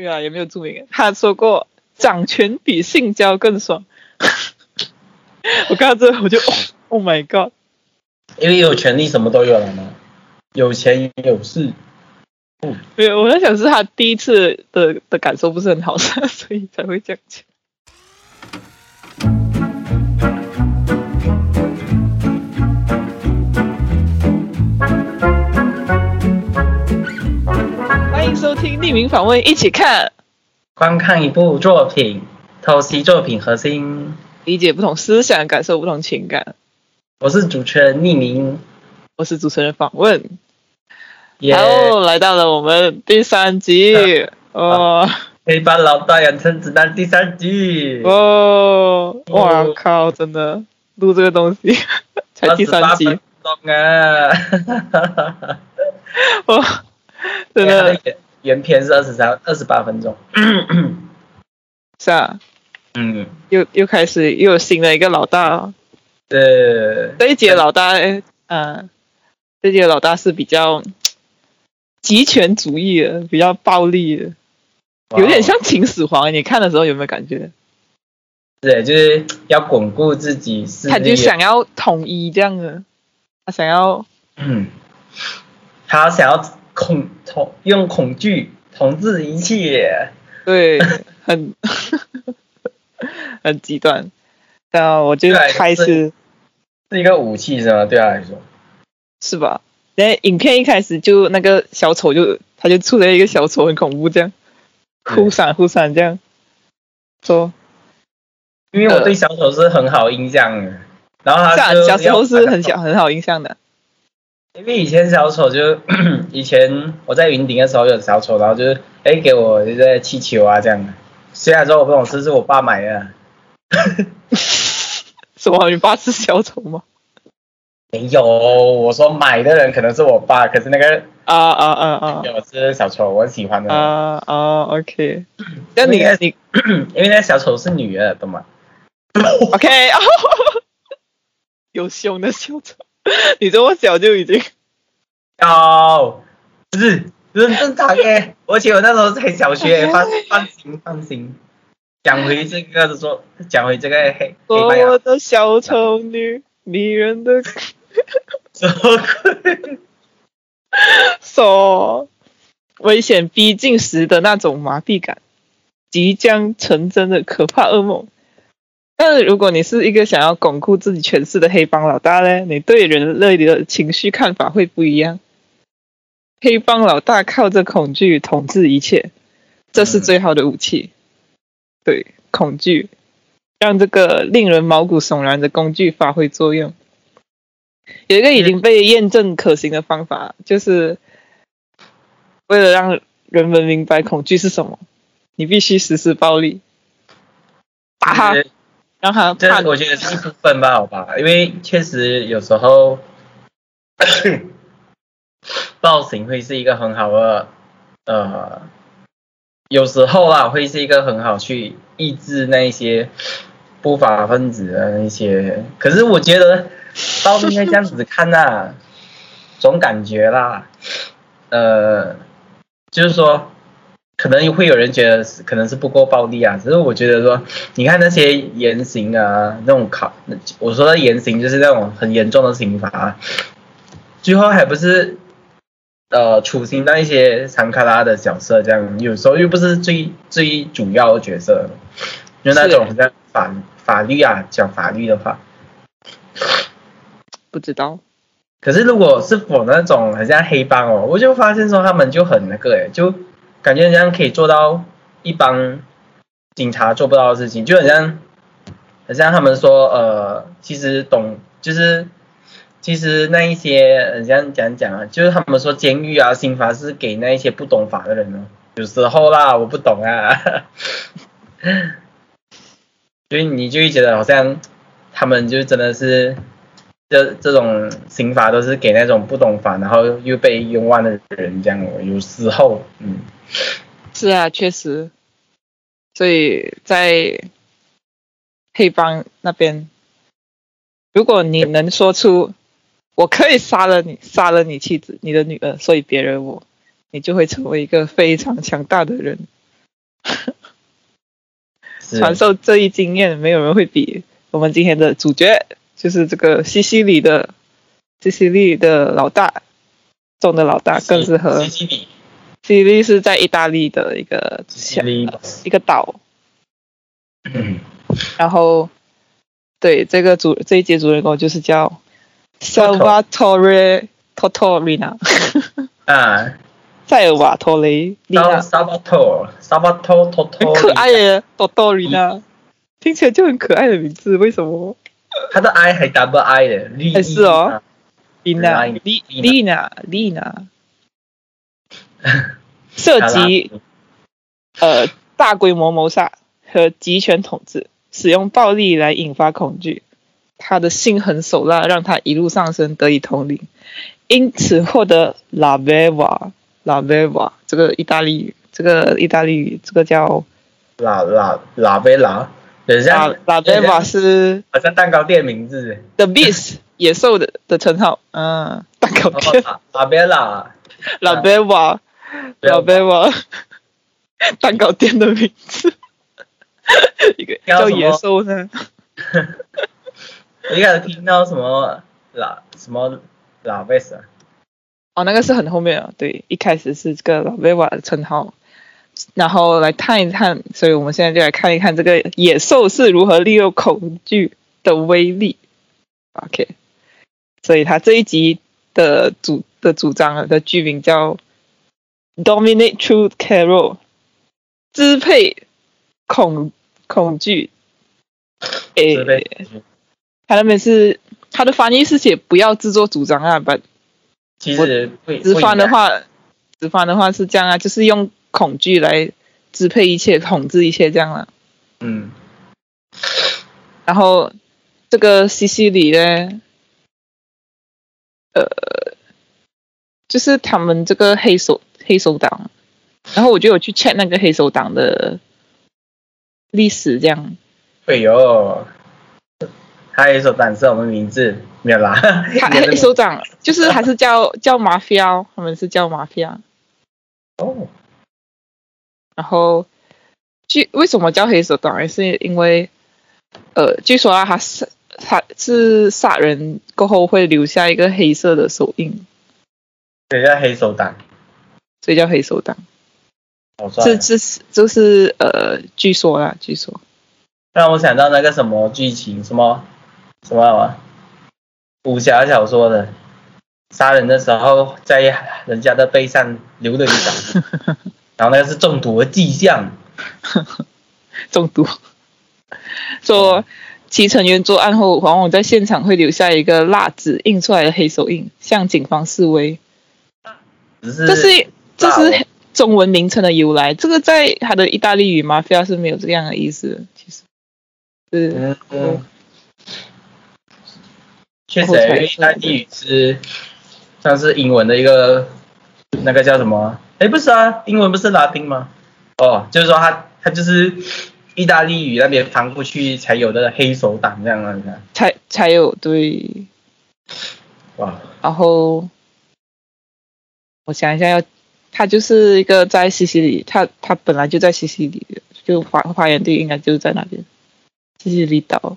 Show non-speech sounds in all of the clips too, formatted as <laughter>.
对啊，也没有注明。他说过，掌权比性交更爽。<laughs> 我看到这我就，<laughs> Oh my god！因为有权利什么都有了嘛，有钱有势。没有，我在想是他第一次的的感受不是很好，<laughs> 所以才会这样讲。收听匿名访问，一起看、观看一部作品，剖析作品核心，理解不同思想，感受不同情感。我是主持人匿名，我是主持人访问。耶。然后来到了我们第三集，哦黑帮老大养成指南第三集，哦，哇靠！真的。录这个东西 <laughs> 才第三集，懂啊！哦，真的原原片是二十三二十八分钟，<coughs> 是啊，嗯，又又开始又有新的一个老大。哦。对，这一集的老大，哎嗯，这一集的老大是比较极权主义的，比较暴力的，有点像秦始皇。你看的时候有没有感觉？对，就是要巩固自己势力，他就想要统一这样的，他想要嗯，他想要恐统用恐惧统治一切，对，<laughs> 很很极端。然后我就对开始是一个武器是吗？对他来说，是吧？然后影片一开始就那个小丑就他就出来一个小丑，很恐怖这样，对忽闪忽闪这样，说因为我对小丑是很好印象的，然后他小时候是很，小很好印象的。因为以前小丑就 <coughs> 以前我在云顶的时候有小丑，然后就是哎给我一个气球啊这样的，虽然说我不懂事是我爸买的，<laughs> 什么？你爸是小丑吗？没有，我说买的人可能是我爸，可是那个啊啊啊啊我是小丑，我喜欢的，啊啊！OK，<coughs> 那你你 <coughs> 因为那个小丑是女的，懂吗？<laughs> OK 哦，<laughs> 有胸的小丑，<laughs> 你这么小就已经哦，不是，不是正常耶。<laughs> 而且我那时候才小学，<laughs> 放放心放心。讲回这个的说，讲回这个黑黑做我的小丑女，迷人的什么鬼？手，危险逼近时的那种麻痹感，即将成真的可怕噩梦。但是如果你是一个想要巩固自己权势的黑帮老大呢，你对人类的情绪看法会不一样。黑帮老大靠着恐惧统治一切，这是最好的武器。对，恐惧让这个令人毛骨悚然的工具发挥作用。有一个已经被验证可行的方法，就是为了让人们明白恐惧是什么，你必须实施暴力，打他，让他怕这我觉得是一部分吧，好吧，因为确实有时候暴行会是一个很好的呃，有时候啊会是一个很好去抑制那一些不法分子的那些，可是我觉得暴力应该这样子看呐、总感觉啦，呃，就是说。可能会有人觉得可能是不够暴力啊，只是我觉得说，你看那些严刑啊，那种考，我说的严刑就是那种很严重的刑罚、啊，最后还不是呃处刑那一些残卡拉的角色，这样有时候又不是最最主要的角色，就那种像法法律啊，讲法律的话，不知道。可是如果是否那种很像黑帮哦，我就发现说他们就很那个诶，就感觉人家可以做到一帮警察做不到的事情，就很像，很像他们说呃，其实懂就是其实那一些很像讲讲啊，就是他们说监狱啊刑罚是给那一些不懂法的人哦，有时候啦我不懂啊，<laughs> 所以你就会觉得好像他们就真的是。这这种刑罚都是给那种不懂法，然后又被冤枉的人这样哦。有时候，嗯，是啊，确实。所以在黑帮那边，如果你能说出“我可以杀了你，杀了你妻子、你的女儿，所以别惹我”，你就会成为一个非常强大的人。<laughs> 是传授这一经验，没有人会比我们今天的主角，就是这个西西里的西西里的老大中的老大更适合。西西里，西西里是在意大利的一个小，一个岛，嗯，然后对这个主这一节主人公就是叫 Salvatore Totorina，啊，塞尔瓦托雷萨萨巴托，萨巴托托托，很可爱耶，Totorina，听起来就很可爱的名字，为什么？他的 I 还 double I 的，是哦，丽娜，丽丽丽娜，丽娜，涉及 <laughs> 呃大规模谋杀和集权统治，使用暴力来引发恐惧。他的心狠手辣让他一路上升得以统领，因此获得拉贝瓦拉贝瓦这个意大利语，这个意大利语这个叫拉拉拉贝拉，等一下拉，拉贝瓦是好像蛋糕店名字，The Beast <laughs> 野兽的的称号，嗯，蛋糕哦店。拉拉贝拉，拉贝瓦拉贝瓦蛋糕店的名字，<laughs> 一个叫野兽呢。我一开始听到什么拉什么拉贝斯啊，哦，那个是很后面啊，对，一开始是这个老贝瓦的称号，然后来探一探，所以我们现在就来看一看这个野兽是如何利用恐惧的威力。OK，所以他这一集的主的主张啊的剧名叫 Dominate Truth Carol，支配恐恐惧。诶他那边是他的翻译是写不要自作主张啊，把其实会直翻的，话，直翻的话是这样啊，就是用恐惧来支配一切、统治一切这样了。嗯，然后这个西西里呢，呃，就是他们这个黑手黑手党，然后我就有去 check 那个黑手党的历史，这样。哎呦，还有一首胆是我们名字？没有啦，他 <laughs> 黑手党就是还是叫叫马菲奥，他们是叫马菲奥。哦，然后据为什么叫黑手党？是因为呃，据说啊，他是他是杀人过后会留下一个黑色的手印，对，叫黑手党，所以叫黑手党。这这是就是呃，据说啦，据说。让我想到那个什么剧情，什么什么啊？武侠小说的，杀人的时候在人家的背上留了一掌，<laughs> 然后那个是中毒的迹象。<laughs> 中毒。说其成员作案后，往往在现场会留下一个蜡纸印出来的黑手印，向警方示威。是这是这是中文名称的由来，这个在他的意大利语 mafia 是没有这样的意思，其实是嗯嗯，确实，意大利语是像是英文的一个那个叫什么？哎，不是啊，英文不是拉丁吗？哦，就是说他他就是意大利语那边翻过去才有的黑手党这样啊，才才有对，哇，然后我想一下要，他就是一个在西西里，他他本来就在西西里，就发发源地应该就是在那边，西西里岛，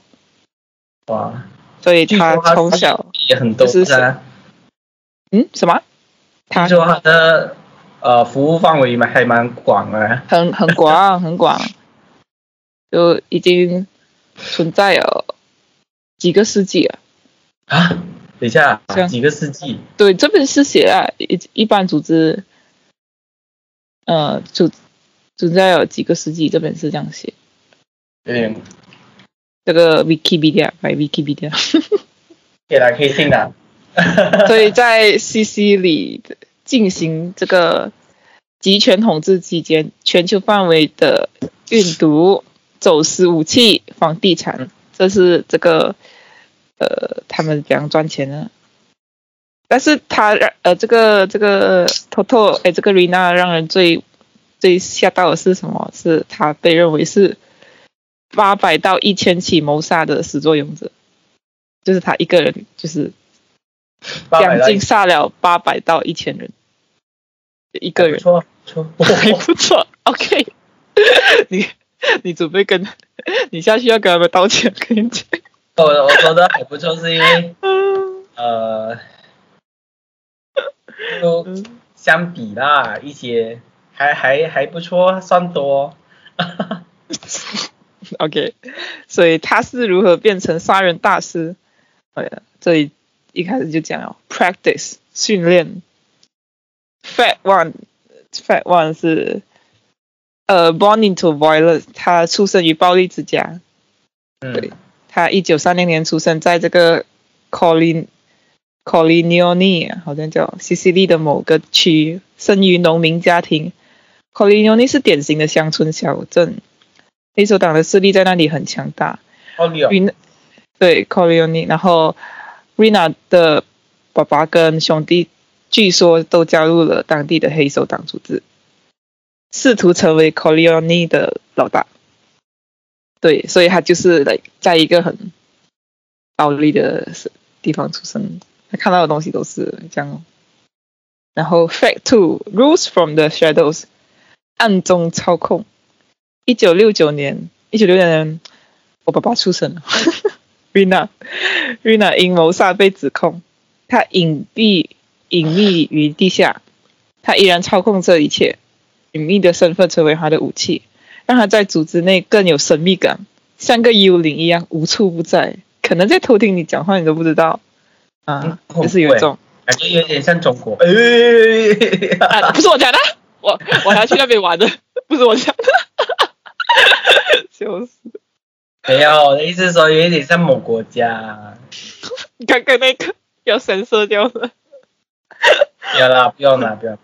哇，所以他从小也很多就是啊。嗯什么？他说他的呃服务范围蛮还蛮广的。很很广 <laughs> 很广，就已经存在了几个世纪了。啊，等一下几个世纪？对，这边是写啊，一一般组织，呃，存存在有几个世纪，这边是这样写。有点这个 Wikipedia by Wikipedia，可以来可以信的。<laughs> 所以在 C C 里进行这个集权统治期间，全球范围的运毒、走私武器、房地产，这是这个呃他们怎样赚钱呢？但是他让呃这个这个 Toto 哎这个 Rina 让人最最吓到的是什么？是他被认为是八百到一千起谋杀的始作俑者，就是他一个人就是将近杀了八百到一千人，一个人不错不错。还 <laughs> 不错。OK，<laughs> 你你准备跟你下去要跟他们道歉，跟你讲。我我说的还不错，是因为嗯 <laughs> 呃，都相比啦，一些还还还不错，算多。OK，所以他是如何变成杀人大师？哎呀，这里一开始就讲了，practice 训练。Fact one，Fact one 是呃、born into violence，他出生于暴力之家。对嗯，他一九三零年出生在这个 Colin Colignoni，好像叫西西里的某个区，生于农民家庭。Colignoni 是典型的乡村小镇，黑手党的势力在那里很强大。哦，你有 Rina 对 Colignoni，然后 Rina 的爸爸跟兄弟据说都加入了当地的黑手党组织，试图成为 Colony 的老大。对，所以他就是来在一个很暴力的地方出生，他看到的东西都是这样。然后 Fact Two Rules from the Shadows，暗中操控。一九六九年，一九六九年，我爸爸出生了，<laughs> Rina Rina 因谋杀被指控，他隐蔽隐秘于地下，他依然操控这一切，隐秘的身份成为他的武器。让他在组织内更有神秘感，像个幽灵一样无处不在。可能在偷听你讲话，你都不知道啊，嗯就是有一种感觉有点像中国。哎，<laughs> 啊，不是我讲的，我我还要去那边玩的，<laughs> 不是我讲的，<laughs> 笑死！没有，我的意思是说有一点像某国家。刚刚那个要神射掉了。不 <laughs> 要啦，不要啦，不要。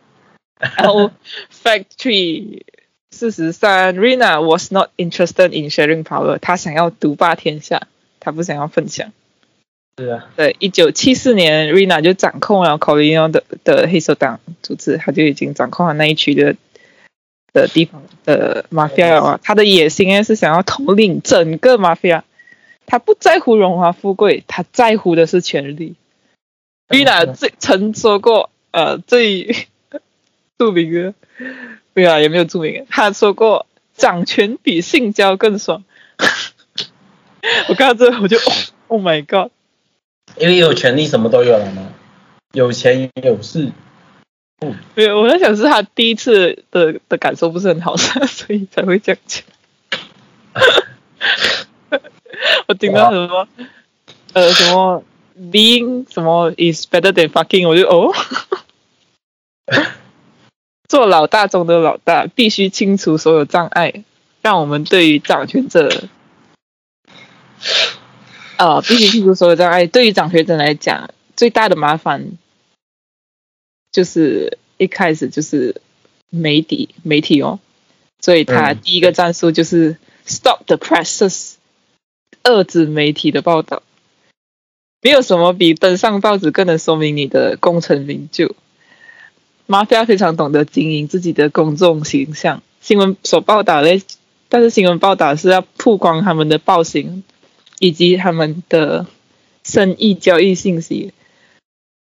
然后 Factory 四十三，Rina was not interested in sharing power，她想要独霸天下，她不想要分享。是啊，对，一九七四年，Rina 就掌控了 c o l i n o 的的黑手党组织，他就已经掌控了那一区的的地方的 mafia 啊。他的野心呢是想要统领整个 mafia，他不在乎荣华富贵，他在乎的是权力。Rina 最曾说过，呃，最著名的，<laughs> 对啊，也没有著名的，他说过，掌权比性交更爽。<laughs> 我看到这我就、哦、，<laughs> Oh my God！因为有权利什么都有了嘛，有钱有势。没有，我在想是他第一次的的感受不是很好，所以才会这样讲。我听到什么呃什么 being 什么 is better than fucking，我就哦，<laughs> 做老大中的老大，必须清除所有障碍，让我们对于掌权者，呃，必须清除所有障碍。对于掌权者来讲，最大的麻烦就是一开始就是媒体媒体哦，所以他嗯第一个战术就是 stop the presses，遏制媒体的报道。没有什么比登上报纸更能说明你的功成名就。马菲亚非常懂得经营自己的公众形象，新闻所报道的，但是新闻报道是要曝光他们的暴行以及他们的生意交易信息。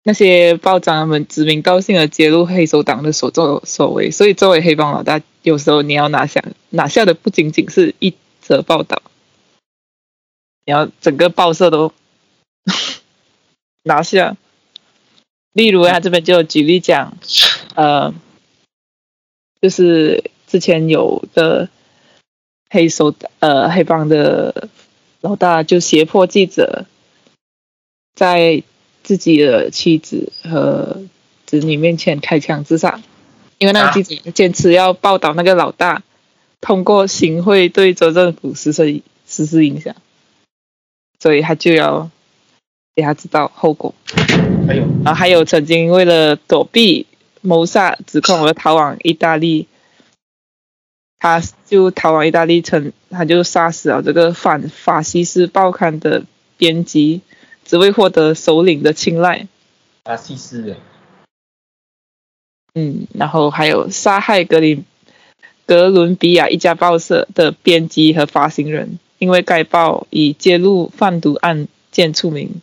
那些报章们指名道姓的揭露黑手党的所作所为，所以作为黑帮老大，有时候你要拿下拿下的不仅仅是一则报道，你要整个报社都 <laughs> 拿下。例如，他这边就举例讲，呃，就是之前有的黑手呃黑帮的老大就胁迫记者在自己的妻子和子女面前开枪自杀，因为那个记者坚持要报道那个老大通过行贿对州政府实施实施影响，所以他就要给他知道后果。还有，啊还有曾经为了躲避谋杀指控而逃往意大利，他就逃往意大利城，他就杀死了这个反法西斯报刊的编辑，只为获得首领的青睐。法西斯的，嗯，然后还有杀害格林哥伦比亚一家报社的编辑和发行人，因为该报以揭露贩毒案件出名，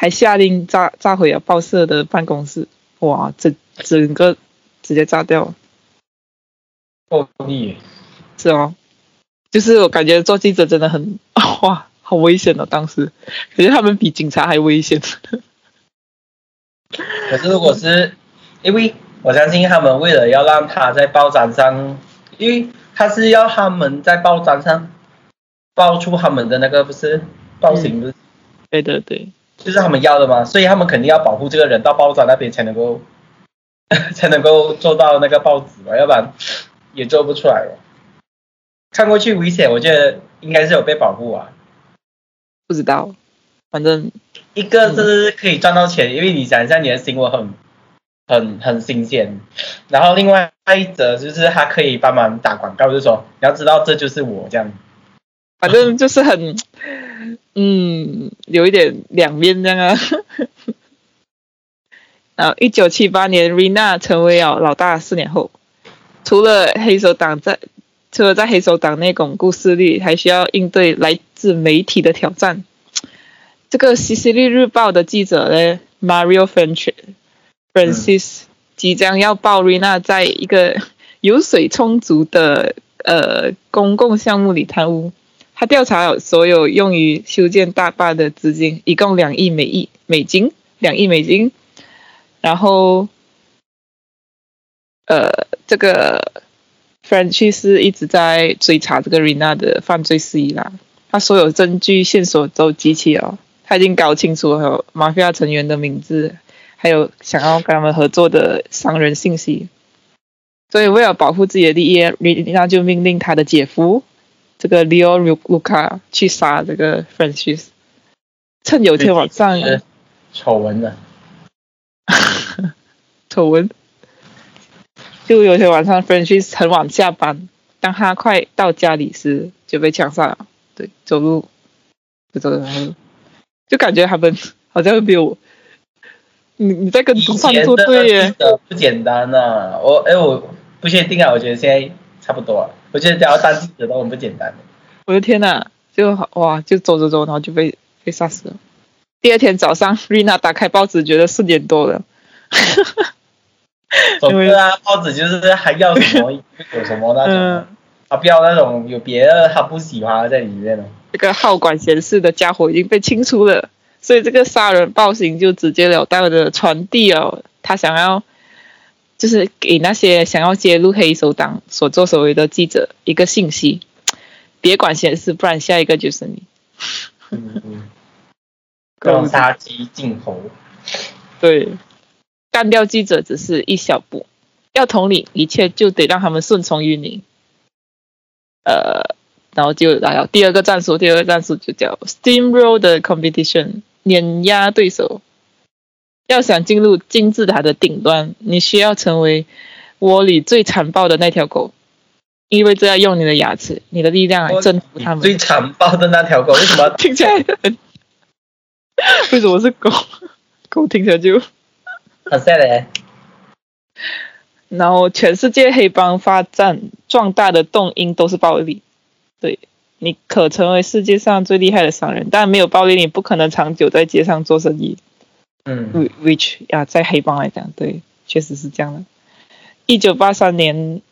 还下令炸炸毁了报社的办公室。哇，整整个直接炸掉了。暴力，是哦，就是我感觉做记者真的很 <laughs> 哇，好危险哦！当时感觉他们比警察还危险。可是如果是因为我相信他们为了要让他在报章上，因为他是要他们在报章上爆出他们的那个不是报刑不是，对对对，就是他们要的嘛，所以他们肯定要保护这个人到报纸那边才能够 <laughs> 才能够做到那个报纸嘛，要不然也做不出来了。看过去危险，我觉得应该是有被保护啊。不知道，反正一个是可以赚到钱，因为你想一下你的新闻很很很新鲜，然后另外一则就是他可以帮忙打广告，就是说你要知道这就是我这样。反正就是很，嗯，有一点两面这样啊。<laughs> 啊，一九七八年，Rina 成为了老大四年后，除了黑手党在，除了在黑手党内巩固势力，还需要应对来自媒体的挑战。这个西西里日报的记者呢，Mario French Francis，即将要报 Rina 在一个油水充足的呃公共项目里贪污。他调查了所有用于修建大坝的资金，一共两亿美亿美金，两亿美金。然后，呃，这个 Francis 一直在追查这个 Rina 的犯罪事宜啦。他所有证据线索都集齐了，他已经搞清楚了 mafia 成员的名字，还有想要跟他们合作的商人信息。所以为了保护自己的利益，Rina 就命令他的姐夫。这个 Leo Luca 去杀这个 Francis，趁有天晚上丑闻的，<laughs> 丑闻，就有天晚上 Francis 很晚下班，当他快到家里时就被枪杀了。对，走路。就走的，就感觉他们 <laughs> 好像比我，你你在跟毒贩作对耶？不简单呐，我哎我不确定啊，我觉得现在差不多。我觉得只要当记者都很不简单的。我的天呐，就哇，就走着走，然后就被被杀死了。第二天早上，瑞娜打开报纸，觉得四点多了。<laughs> 总之啊，报纸就是还要什么有什么那种，他不要那种有别的他不喜欢在里面了。这个好管闲事的家伙已经被清除了，所以这个杀人暴行就直截了当的传递了他想要。就是给那些想要揭露黑手党所作所为的记者一个信息：别管闲事，不然下一个就是你。嗯嗯。让杀鸡儆猴。对，干掉记者只是一小步，要统领一切，就得让他们顺从于你。呃，然后就来了第二个战术，第二个战术就叫 steamroll 的 competition，碾压对手。要想进入金字塔的顶端，你需要成为窝里最残暴的那条狗，意味着要用你的牙齿、你的力量来征服他们。最残暴的那条狗为什么 <laughs> 听起来很？为什么是狗？狗听起来就很吓人。然后，全世界黑帮发展壮大的动因都是暴力。对，你可成为世界上最厉害的商人，但没有暴力，你不可能长久在街上做生意。嗯，which 啊，在黑帮来讲，对，确实是这样的。一九八三年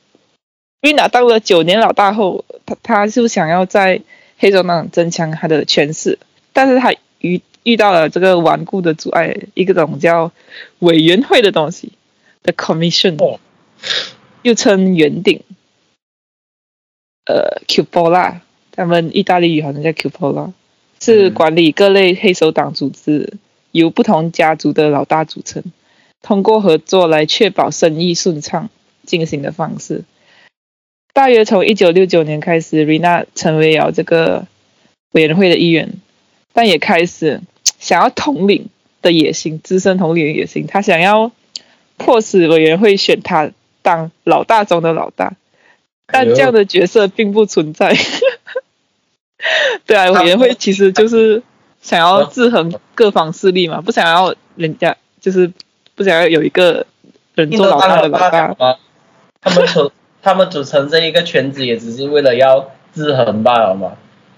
，Rina 当了九年老大后，他他就想要在黑手党增强他的权势，但是他遇遇到了这个顽固的阻碍，一个种叫委员会的东西，the commission，又称圆顶，呃，Cupola，他们意大利语好像叫 Cupola，是管理各类黑手党组织。由不同家族的老大组成，通过合作来确保生意顺畅进行的方式。大约从一九六九年开始，Rina 成为了这个委员会的一员，但也开始 <tsk> 想要统领的野心，资深统领的野心。他想要迫使委员会选他当老大中的老大，但这样的角色并不存在。<laughs> 对啊，委员会其实就是。想要制衡各方势力嘛？不想要人家就是不想要有一个人做老大的老大。他们组他们组成这一个圈子，也只是为了要制衡罢了嘛。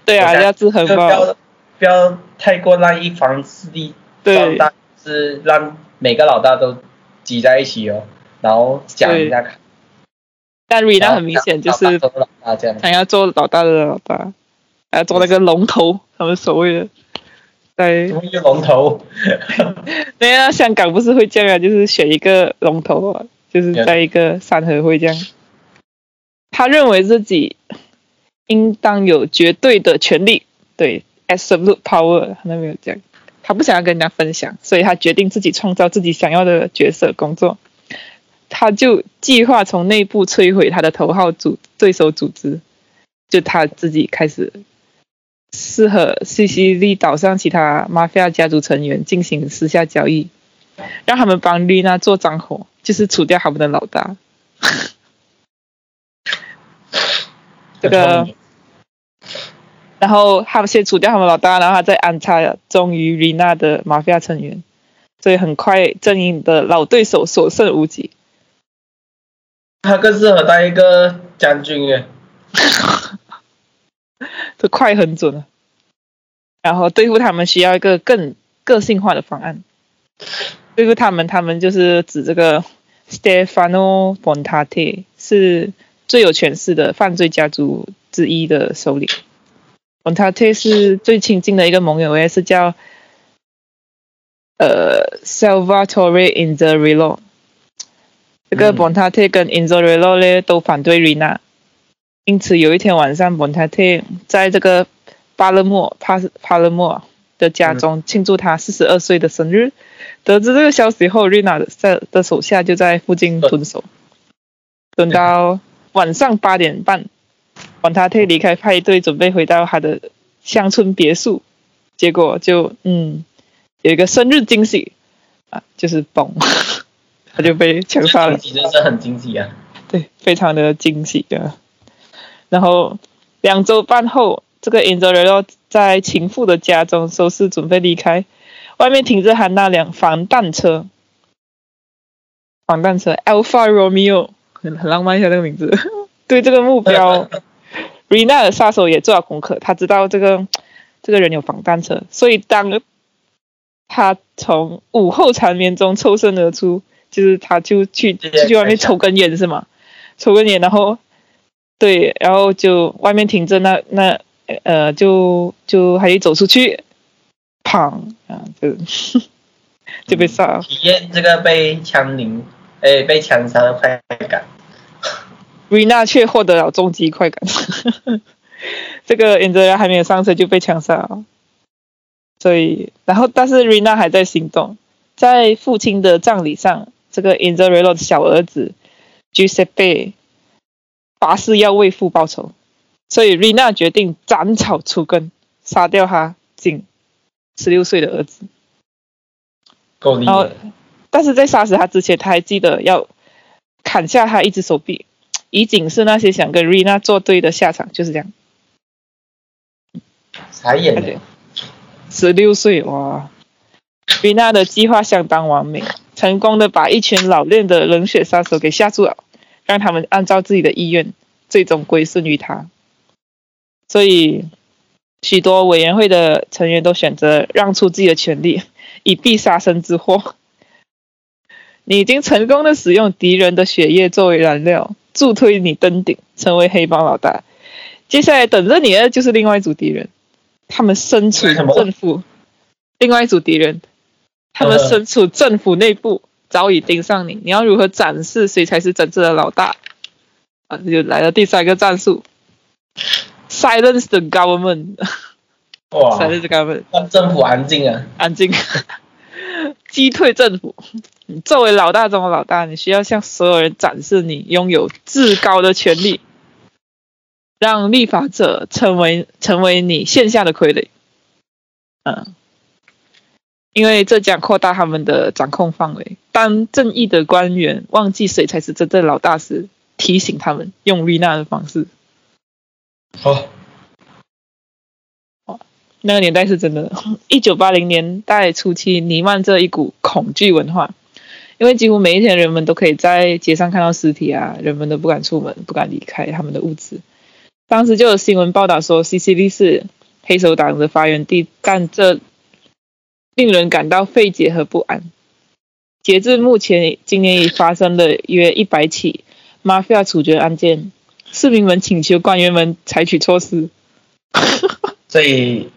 对啊，要制衡罢了。不要太过让一方势力壮大，是让每个老大都挤在一起哦，然后讲一下看。但瑞娜很明显就是老大这样，想要做老大的老大，还要做那个龙头，他们所谓的在什么一个龙头？<laughs> 对啊，香港不是会这样啊，就是选一个龙头啊，就是在一个三合会这样。他认为自己应当有绝对的权利，对，absolute power，他那边有讲，他不想要跟人家分享，所以他决定自己创造自己想要的角色工作。他就计划从内部摧毁他的头号组对手组织，就他自己开始适合西西里岛上其他马菲亚家族成员进行私下交易，让他们帮丽娜做脏活，就是除掉他们的老大。<laughs> 这个，然后他们先除掉他们老大，然后他再安插忠于丽娜的马菲亚成员，所以很快阵营的老对手所剩无几。他更适合当一个将军耶，<laughs> 这快很准啊！然后对付他们需要一个更个性化的方案。对付他们，他们就是指这个 Stefano Bontate 是最有权势的犯罪家族之一的首领。Bontate 是最亲近的一个盟友，也是叫呃 Salvatore Inzerillo。这个 Bontate 跟 Inzerillo 呢都反对 Rina，因此有一天晚上，Bontate 在这个巴勒莫帕帕勒莫的家中庆祝他四十二岁的生日。得知这个消息后，Rina 的的手下就在附近蹲守。等到晚上八点半，Bontate 离开派对，准备回到他的乡村别墅，结果就嗯有一个生日惊喜啊，就是嘣。<laughs> 他就被枪杀了，<laughs> 真是很惊喜啊！对，非常的惊喜啊。然后两周半后，这个 a n g e l o 在情妇的家中收拾准备离开，外面停着他那辆防弹车，防弹车 Alpha Romeo，很很浪漫一下这个名字。<laughs> 对这个目标，Rina 的杀手也做了功课，他知道这个这个人有防弹车，所以当他从午后缠绵中抽身而出。就是他就去去外面抽根烟是吗？抽根烟，然后对，然后就外面停着那那呃，就就还一走出去，砰啊，就 <laughs> 就被杀了。体验这个被枪林哎被枪杀的快感。瑞娜却获得了终极快感。<laughs> 这个演泽还没有上车就被枪杀了，所以然后但是瑞娜还在行动，在父亲的葬礼上。这个 i n z e r i l o 的小儿子 Giuseppe 发誓要为父报仇，所以 Rina 决定斩草除根，杀掉他仅十六岁的儿子。然后，但是在杀死他之前，他还记得要砍下他一只手臂，以警示那些想跟 Rina 作对的下场。就是这样。傻眼！十六岁哇！Rina 的计划相当完美。成功的把一群老练的冷血杀手给吓住了，让他们按照自己的意愿，最终归顺于他。所以，许多委员会的成员都选择让出自己的权利，以避杀身之祸。你已经成功的使用敌人的血液作为燃料，助推你登顶，成为黑帮老大。接下来等着你的就是另外一组敌人，他们身处政府，另外一组敌人。他们身处政府内部，早已盯上你。你要如何展示谁才是真正的老大？啊，就来了第三个战术：<laughs> silence the government。哇！silence the government，让政府安静啊！安静，<laughs> 击退政府。你作为老大中的老大，你需要向所有人展示你拥有至高的权利，让立法者成为成为你线下的傀儡。嗯。因为这将扩大他们的掌控范围。当正义的官员忘记谁才是真正老大时，提醒他们用瑞娜的方式。好。哦，那个年代是真的。<laughs> 一九八零年代初期弥漫着一股恐惧文化，因为几乎每一天人们都可以在街上看到尸体啊，人们都不敢出门，不敢离开他们的屋子。当时就有新闻报道说，，CCP 是黑手党的发源地，但这。令人感到费解和不安。截至目前，今年已发生了约一百起 mafia 处决案件，市民们请求官员们采取措施。<laughs> 所以，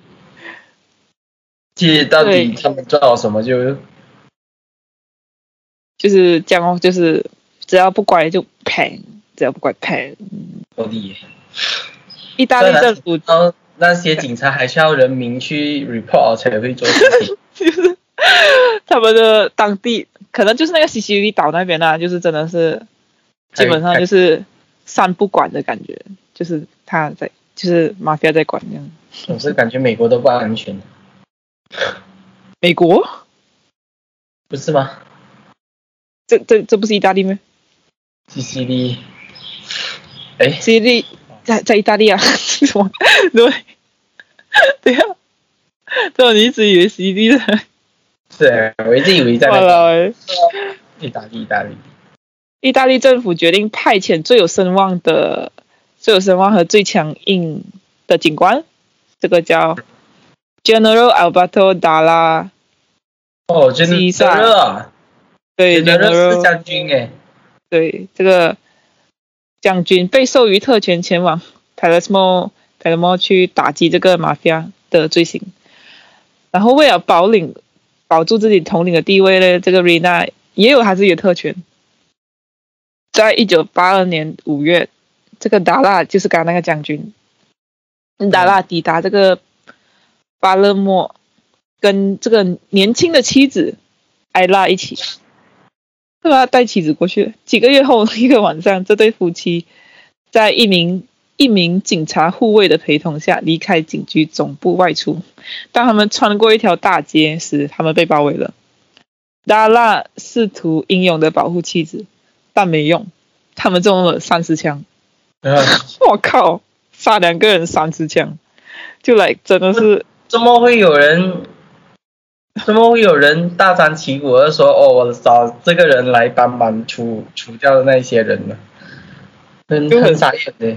其实到底他们做了什么就就是这样哦，就是只要不乖就判，只要不乖赔。不利。意大利政府那些警察还需要人民去 report 才会做事情。<laughs> 就是他们的当地，可能就是那个西西里岛那边啊，就是真的是基本上就是三不管的感觉，就是他在，就是 mafia 在管这样。总是感觉美国都不安全，美国？不是吗？这这这不是意大利吗？西西里，哎，西西里在在意大利啊？<laughs> 什么？对，对呀、啊，对啊，你一直以为西西里的，是，我一直以为在哇那个！意大利，意大利。意大利政府决定派遣最有声望的、最有声望和最强硬的警官，这个叫 General Alberto Dalla，哦，真的西萨热啊，对，General 将军哎，对这个将军被授予特权前往 Palermo Palermo 去打击这个 mafia 的罪行，然后为了保领保住自己统领的地位呢，这个 Rina 也有他自己的特权。在一九八二年五月，这个达拉就是刚刚那个将军，达拉抵达这个巴勒莫，跟这个年轻的妻子艾拉一起，对吧？带妻子过去。几个月后，一个晚上，这对夫妻在一名一名警察护卫的陪同下离开警局总部外出。当他们穿过一条大街时，他们被包围了。达拉试图英勇的保护妻子，但没用，他们中了三十枪。啊 <laughs> 我靠，杀两个人三十枪，就来真的是怎么会有人？怎么会有人大张旗鼓的说哦，我找这个人来帮忙除除掉那些人呢？很很很傻眼的。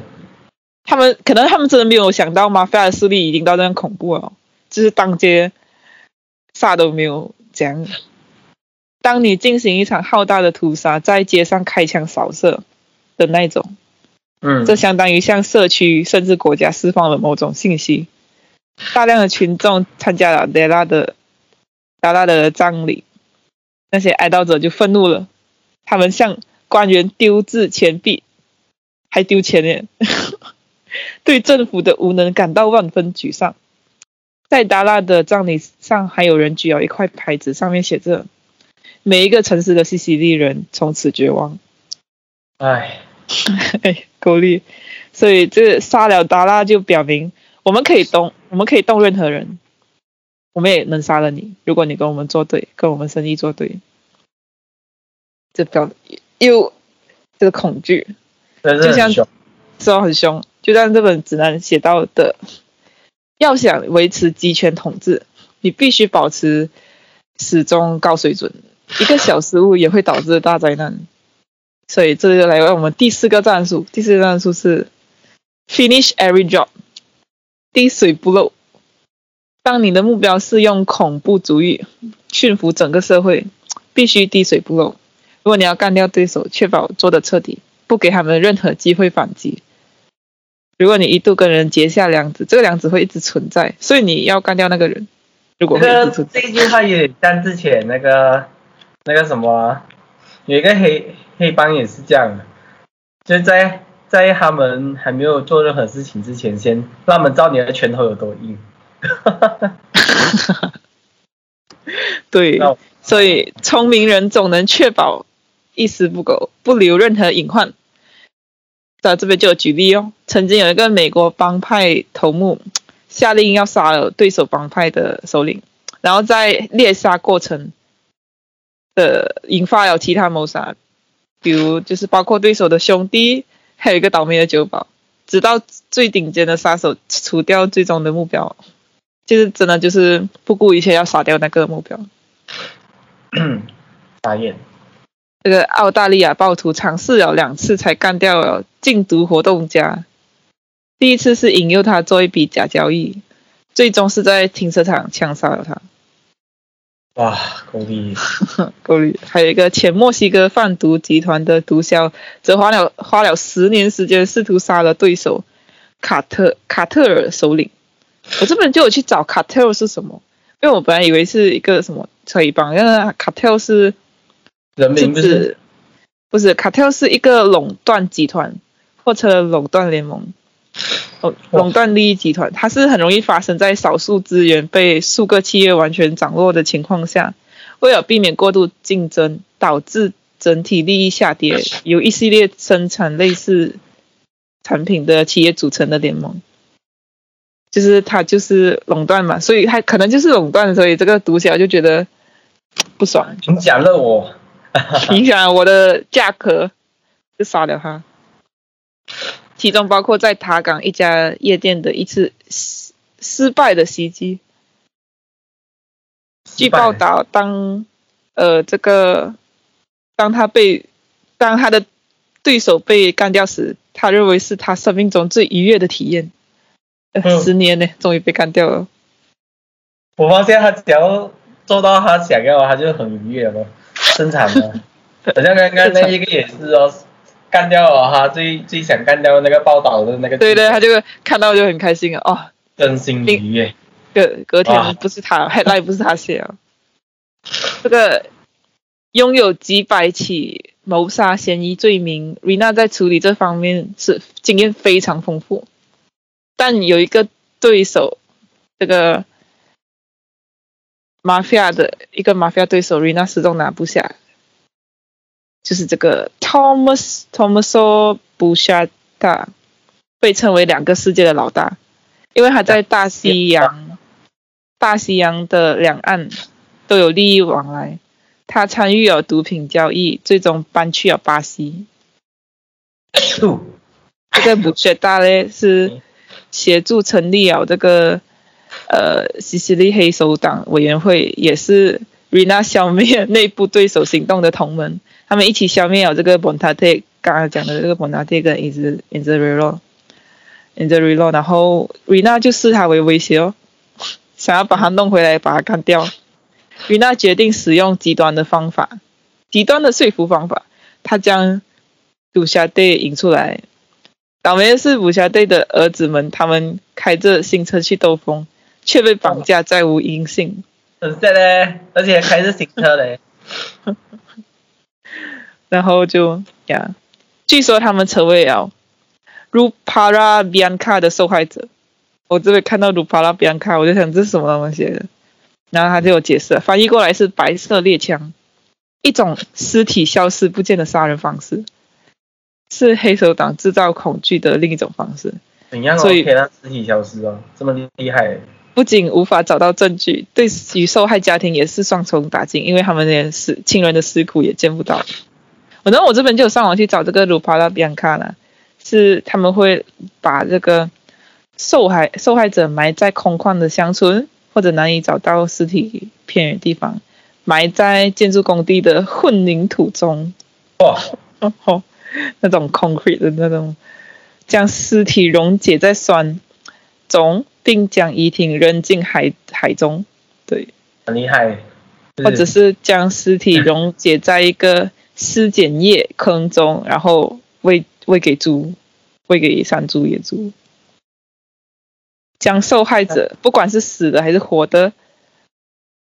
他们可能他们真的没有想到吗菲亚的势力已经到这样恐怖了，就是当街啥都没有讲。当你进行一场浩大的屠杀，在街上开枪扫射的那种，嗯，这相当于向社区甚至国家释放了某种信息。大量的群众参加了德拉的达拉的葬礼，那些哀悼者就愤怒了，他们向官员丢掷钱币，还丢钱耶，对政府的无能感到万分沮丧。在达拉的葬礼上，还有人举了一块牌子，上面写着：“每一个城市的西西利人从此绝望。”唉，<laughs> 哎，够力。所以这杀了达拉就表明，我们可以动，我们可以动任何人，我们也能杀了你。如果你跟我们作对，跟我们生意作对，这表又这个恐惧，就像。说很凶。就像这本指南写到的，要想维持集权统治，你必须保持始终高水准，一个小失误也会导致大灾难。所以这就来到我们第四个战术，第四个战术是 finish every job，滴水不漏。当你的目标是用恐怖主义驯服整个社会，必须滴水不漏。如果你要干掉对手，确保做得彻底，不给他们任何机会反击。如果你一度跟人结下梁子，这个梁子会一直存在，所以你要干掉那个人。如果这个这句话有点像之前那个那个什么啊，有一个黑黑帮也是这样的，就在在他们还没有做任何事情之前，先让他们知道你的拳头有多硬。<laughs> 对所以聪明人总能确保一丝不苟，不留任何隐患。在这边就有举例哦，曾经有一个美国帮派头目下令要杀了对手帮派的首领，然后在猎杀过程的引发了其他谋杀，比如就是包括对手的兄弟，还有一个倒霉的酒保，直到最顶尖的杀手除掉最终的目标，就是真的就是不顾一切要杀掉那个目标。打眼，这个澳大利亚暴徒尝试了两次才干掉了禁毒活动家。第一次是引诱他做一笔假交易，最终是在停车场枪杀了他。哇，够力！<laughs> 够力。还有一个前墨西哥贩毒集团的毒枭，则花了花了十年时间试图杀了对手卡特卡特尔首领。我这边就有去找卡特尔是什么，因为我本来以为是一个什么黑帮，因为卡特尔是人民不是不是卡特尔是一个垄断集团，或者垄断联盟。哦，垄断利益集团，它是很容易发生在少数资源被数个企业完全掌握的情况下。为了避免过度竞争导致整体利益下跌，<laughs> 由一系列生产类似产品的企业组成的联盟，就是它就是垄断嘛，所以它可能就是垄断，所以这个读起来就觉得不爽，影响了我，<laughs> 影响我的价格，就杀了他。其中包括在塔港一家夜店的一次失失败的袭击。据报道，当呃这个当他被当他的对手被干掉时，他认为是他生命中最愉悦的体验。十年呢，终于被干掉了。我发现他只要做到他想要，他就很愉悦了，生产的。好像刚刚那一个也是哦。干掉了哈，最最想干掉那个报道的那个。对对，他就看到就很开心啊，哦，真心愉悦。隔隔天不是他，那也不是他写啊。这个拥有几百起谋杀嫌疑罪名，瑞娜在处理这方面是经验非常丰富。但有一个对手，这个 mafia 的一个马菲亚对手，瑞娜始终拿不下。就是这个 Thomas Thomaso Bushata，被称为两个世界的老大，因为他在大西洋、大西洋的两岸都有利益往来。他参与了毒品交易，最终搬去了巴西。<laughs> 这个 Bushata 呢是协助成立了这个呃西西里黑手党委员会，也是 Rina 消灭内部对手行动的同门。他们一起消灭了这个 Bonate 刚刚讲的这个 Bonate 跟 i n z e r i l o i n z e r i l o 然后 Rina 就视他为威胁哦，<laughs> 想要把他弄回来，把他干掉。Rina 决定使用极端的方法，极端的说服方法，他将赌侠队引出来。倒霉的是武侠队的儿子们，他们开着新车去兜风，却被绑架，再无音信。很 sad 嘞，而且开着新车嘞。<laughs> 然后就呀，据说他们成为了 Rupara Bianca 的受害者。我这边看到 Rupara Bianca，我就想这是什么东西的。然后他就有解释，翻译过来是白色猎枪，一种尸体消失不见的杀人方式，是黑手党制造恐惧的另一种方式。怎样可以让尸体消失哦？这么厉害？不仅无法找到证据，对于受害家庭也是双重打击，因为他们连死亲人的尸骨也见不到。反正我这边就有上网去找这个鲁帕拉比安卡了，是他们会把这个受害受害者埋在空旷的乡村或者难以找到尸体偏远地方，埋在建筑工地的混凝土中，哇，哦，那种 concrete 的那种，将尸体溶解在酸中，并将遗体扔进海海中，对，很厉害，或者是将尸体溶解在一个。尸检液坑中，然后喂喂给猪，喂给山猪野猪，将受害者不管是死的还是活的，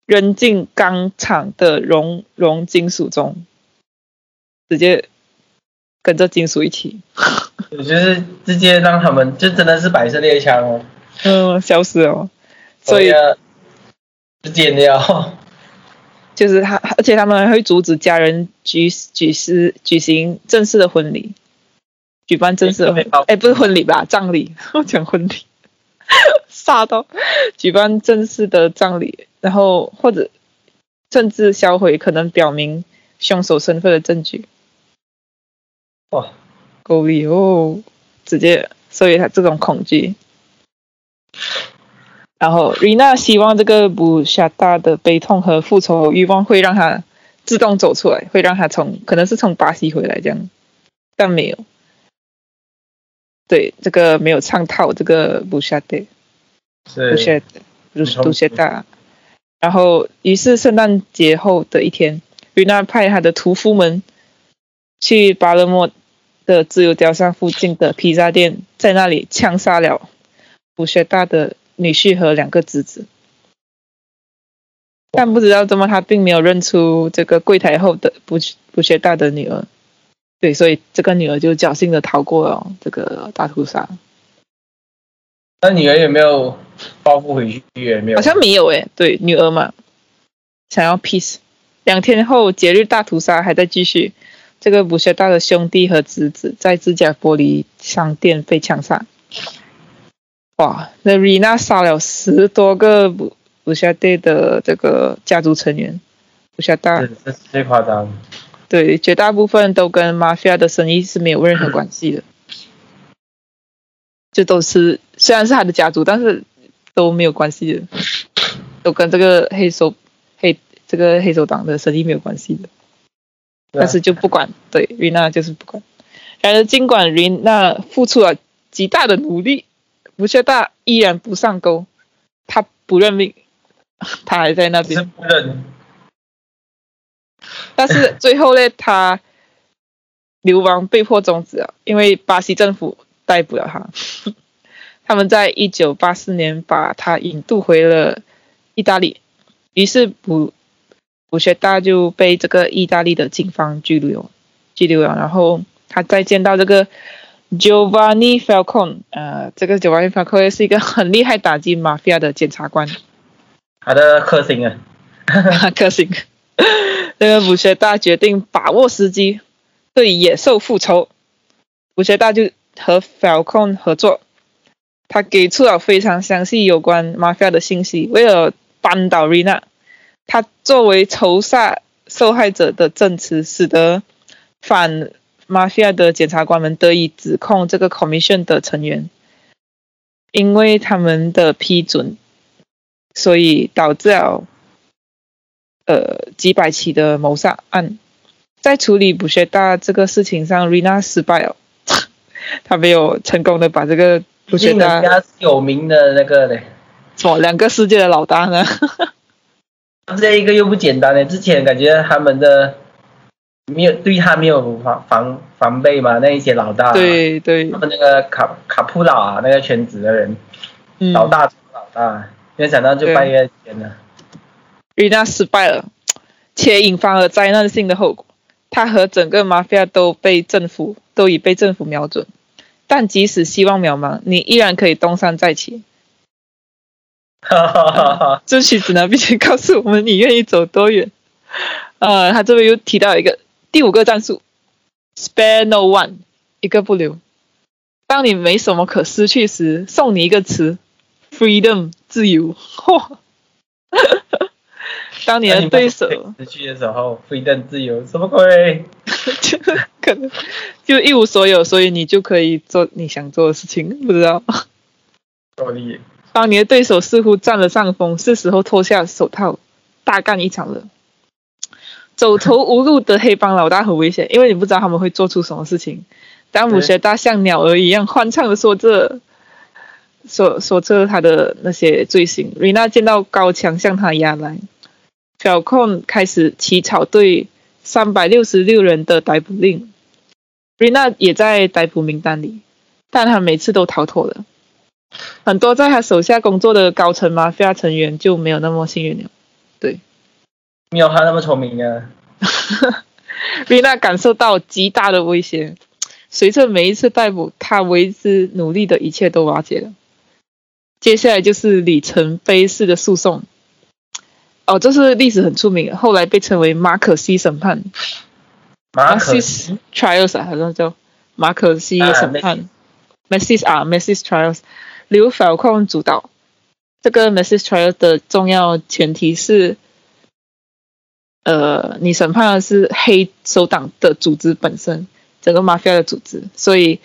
扔进钢厂的熔熔金属中，直接跟着金属一起。就是直接让他们就真的是白色猎枪哦。<laughs> 嗯，消失哦。所以直接掉。就是他，而且他们还会阻止家人举举行举行正式的婚礼，举办正式的婚哎，不是婚礼吧？葬礼，<laughs> 我讲婚礼，<laughs> 杀到举办正式的葬礼，然后或者甚至销毁可能表明凶手身份的证据。哇，够力哦！直接，所以他这种恐惧。然后瑞娜希望这个布夏达的悲痛和复仇欲望会让他自动走出来，会让他从可能是从巴西回来这样，但没有。对，这个没有唱套这个布夏德，布夏布布夏达。然后，于是圣诞节后的一天，瑞娜派他的屠夫们去巴勒莫的自由雕像附近的披萨店，在那里枪杀了布学大的女婿和两个侄子。但不知道怎么，他并没有认出这个柜台后的不不学大的女儿。对，所以这个女儿就侥幸的逃过了这个大屠杀。那女儿有没有报复回去？也没有，好像没有诶。对，女儿嘛，想要 peace。两天后，节日大屠杀还在继续。这个不学大的兄弟和侄子在自家玻璃商店被枪杀。哇，那瑞娜杀了十多个布布学大的这个家族成员。布学大，这是最夸张。对，绝大部分都跟 mafia 的生意是没有任何关系的。就都是虽然是他的家族，但是都没有关系的，都跟这个黑手黑这个黑手党的生意没有关系的。但是就不管，对瑞娜就是不管。然而，尽管瑞娜付出了极大的努力，吴学大依然不上钩，他不认命，<laughs> 他还在那边。不认。但是最后呢，他流亡被迫终止了，因为巴西政府。逮捕了他，<laughs> 他们在一九八四年把他引渡回了意大利，于是布布学大就被这个意大利的警方拘留，拘留了。然后他再见到这个 Giovanni Falcone，呃，这个 Giovanni Falcone 是一个很厉害打击 mafia 的检察官，他的克星啊，<laughs> 克星。这个武学大决定把握时机，对野兽复仇，武学大就。和 Falcon 合作，他给出了非常详细有关 Mafia 的信息。为了扳倒 Rina，他作为仇杀受害者的证词，使得反 Mafia 的检察官们得以指控这个 Commission 的成员，因为他们的批准，所以导致了呃几百起的谋杀案。在处理补学大这个事情上，Rina 失败了。<laughs> 他没有成功的把这个不觉得有名的那个嘞，什么两个世界的老大呢？<laughs> 这一个又不简单嘞。之前感觉他们的没有对他没有防防防备嘛，那一些老大，对对，他们那个卡卡普老啊，那个圈子的人，老大老大，没想到就败在前了。瑞娜失败了，且引发了灾难性的后果。他和整个 mafia 都被政府都已被政府瞄准，但即使希望渺茫，你依然可以东山再起。哈哈哈哈这曲子呢，并且告诉我们你愿意走多远。呃，他这边又提到一个第五个战术：spare no one，一个不留。当你没什么可失去时，送你一个词：freedom，自由。<laughs> 当你的对手失去的时候，飞登自由，什么鬼？就 <laughs> 可能就一无所有，所以你就可以做你想做的事情，不知道。多理。当你的对手似乎占了上风，是时候脱下手套，大干一场了。走投无路的黑帮老大很危险，因为你不知道他们会做出什么事情。当母学大像鸟儿一样欢畅的说着，说说着他的那些罪行。瑞娜见到高墙向他压来。小控开始起草对三百六十六人的逮捕令，瑞娜也在逮捕名单里，但他每次都逃脱了。很多在他手下工作的高层马菲亚成员就没有那么幸运了。对，没有他那么聪明啊。<laughs> 瑞娜感受到极大的威胁，随着每一次逮捕，他为之努力的一切都瓦解了。接下来就是里程碑式的诉讼。哦，这是历史很出名，后来被称为马可西审判。马可西 trials 啊，好像叫马可西审判。Massis 啊，Massis trials，由法控主导。这个 Massis trials 的重要前提是，呃，你审判的是黑手党的组织本身，整个 mafia 的组织。所以，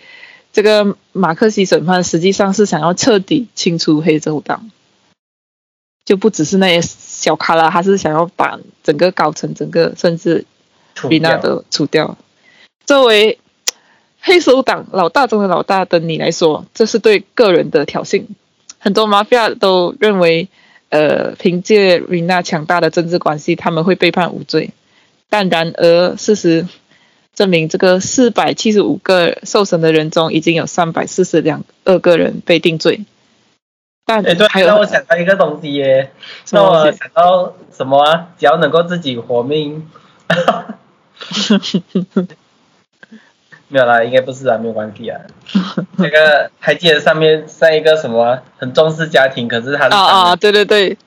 这个马克西审判实际上是想要彻底清除黑手党。就不只是那些小卡拉，他是想要把整个高层、整个甚至比那都除掉。作为黑手党老大中的老大的你来说，这是对个人的挑衅。很多 mafia 都认为呃，凭借瑞娜强大的政治关系，他们会被判无罪。但然而，事实证明，这个四百七十五个受审的人中，已经有三百四十两二个人被定罪。但哎，对，还有让我想到一个东西耶，让我想到什么啊？只要能够自己活命，<laughs> 没有啦，应该不是啊，没有关系啊。<laughs> 那个还记得上面上一个什么啊很重视家庭，可是他是啊啊，对对对，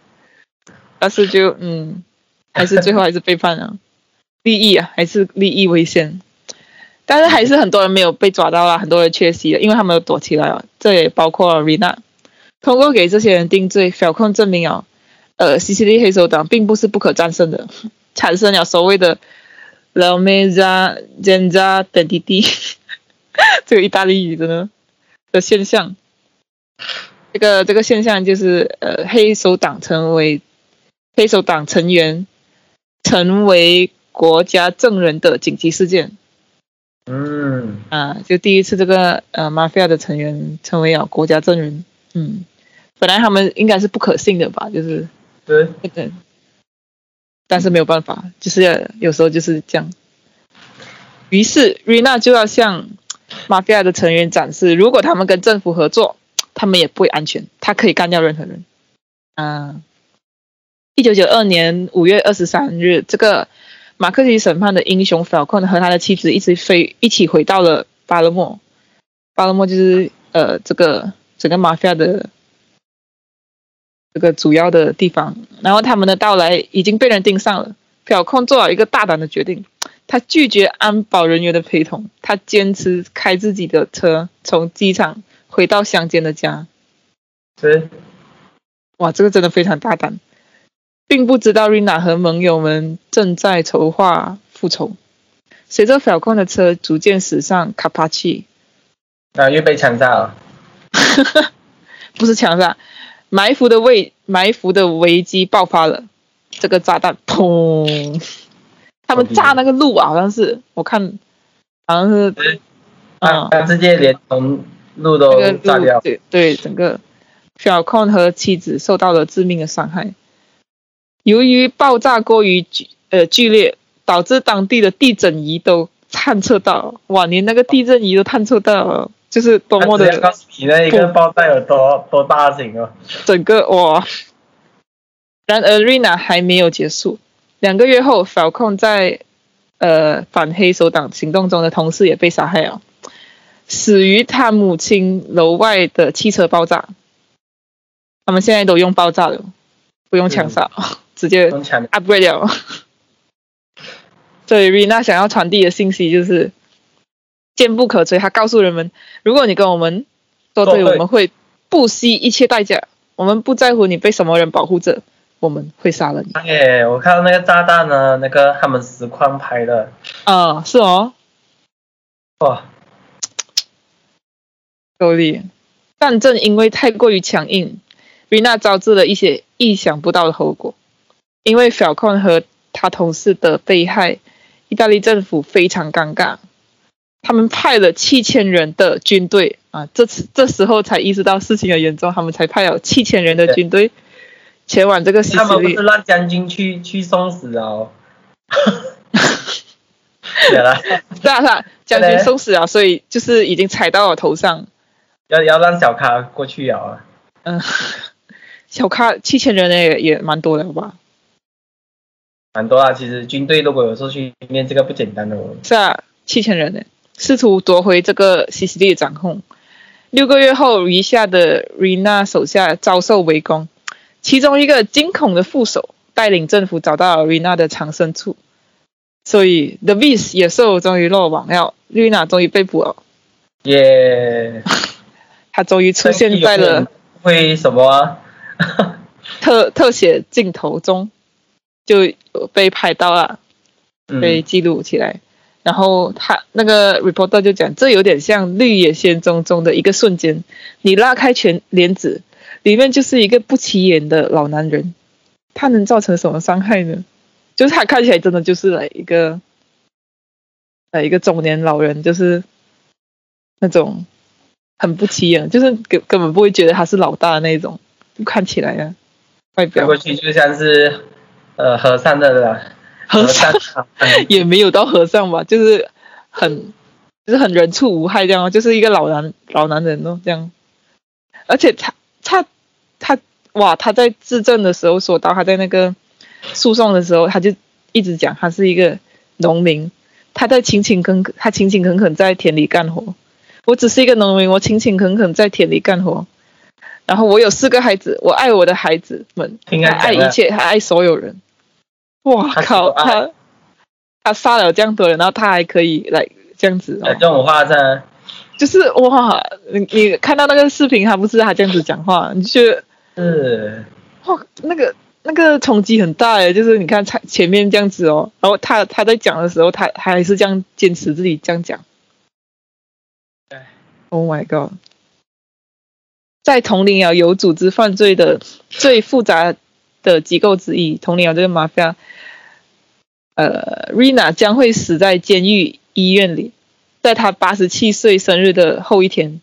但是就嗯，还是最后还是背叛了，<laughs> 利益啊，还是利益为先。但是还是很多人没有被抓到啦，很多人缺席了，因为他们都躲起来了。这也包括 Rina。通过给这些人定罪，小控证明啊，呃，西西里黑手党并不是不可战胜的，产生了所谓的 La Mesa Genza d e n t i t 这个意大利语的呢的现象。这个这个现象就是呃，黑手党成为黑手党成员成为国家证人的紧急事件嗯，啊，就第一次这个呃 mafia 的成员成为了国家证人，嗯，本来他们应该是不可信的吧，就是对，那个，但是没有办法，就是有时候就是这样。于是瑞娜就要向 mafia 的成员展示，如果他们跟政府合作，他们也不会安全，他可以干掉任何人。啊，一九九二年五月二十三日，这个马克西审判的英雄法昆和他的妻子一起飞一起回到了巴勒莫。巴勒莫就是呃这个整个马菲亚的这个主要的地方。然后他们的到来已经被人盯上了。表控做了一个大胆的决定，他拒绝安保人员的陪同，他坚持开自己的车从机场回到乡间的家。对，哇，这个真的非常大胆，并不知道瑞娜和盟友们正在筹划复仇。随着表控的车逐渐驶上卡帕奇，啊，又被枪杀了，<laughs> 不是枪杀，埋伏的危埋伏的危机爆发了。这个炸弹砰，他们炸那个路啊，好像是我看，好像是对嗯他他直接连同路那都个炸掉，对对，整个小控和妻子受到了致命的伤害。由于爆炸过于剧呃剧烈，导致当地的地震仪都探测到，哇，连那个地震仪都探测到了，就是多么的你那一个爆炸有多多大型哦。整个哇！然而，Rina 还没有结束。两个月后，Falcon 在呃反黑手党行动中的同事也被杀害了，死于他母亲楼外的汽车爆炸。他们现在都用爆炸了，不用枪杀，<laughs> 直接 upgrade 掉。<laughs> 所以 Rina 想要传递的信息就是坚不可摧。他告诉人们，如果你跟我们作对，我们会不惜一切代价。我们不在乎你被什么人保护着，我们会杀了你。哎，我看到那个炸弹呢，那个他们实况拍的，啊、是哦，哇，够力。但正因为太过于强硬，Rina 招致了一些意想不到的后果。因为 Falcon 和他同事的被害，意大利政府非常尴尬。他们派了七千人的军队啊，这次这时候才意识到事情的严重，他们才派了七千人的军队前往这个西西里他们不是。让将军去去送死啊、哦？<laughs> 对了，是啊是啊，将军送死了，所以就是已经踩到我头上。要要让小咖过去啊。嗯，<laughs> 小咖七千人也也蛮多的，好吧？蛮多啊，其实军队如果有时候去练这个不简单的哦。是啊，七千人呢，试图夺回这个西西里的掌控。六个月后，余下的 Rina 手下遭受围攻，其中一个惊恐的副手带领政府找到了 Rina 的藏身处，所以 The Beast 野兽终于落网了，Rina 终于被捕了，耶、<laughs> 他终于出现在了会什么啊？<laughs> 特特写镜头中，就被拍到了。被嗯，记录起来。然后他那个 reporter 就讲，这有点像《绿野仙踪》中的一个瞬间，你拉开全帘子，里面就是一个不起眼的老男人，他能造成什么伤害呢？就是他看起来真的就是来一个，呃，一个中年老人，就是那种很不起眼，就是根根本不会觉得他是老大的那种，就看起来啊，外表看过去就像是呃和尚的了，和尚尚 <laughs> 也没有到和尚吧，就是很就是很人畜无害这样哦，就是一个老男老男人哦这样。而且他他他哇，他在质证的时候说到他在那个诉讼的时候，他就一直讲他是一个农民，他在勤勤恳恳，他勤勤恳恳在田里干活。我只是一个农民，我勤勤恳恳在田里干活。然后我有四个孩子，我爱我的孩子们，爱一切，还爱所有人。哇靠，他他杀了这样多人，然后他还可以来这样子、这种话呢，<laughs> 就是哇，你你看到那个视频，他不是他这样子讲话，你就觉得是哇，那个那个冲击很大诶，就是你看前前面这样子哦，然后他他在讲的时候，他他还是这样坚持自己这样讲。哎 Oh my god！在同龄啊有组织犯罪的最复杂的机构之一，同林寮这个 mafia，呃，Rina 将会死在监狱医院里，在她八十七岁生日的后一天，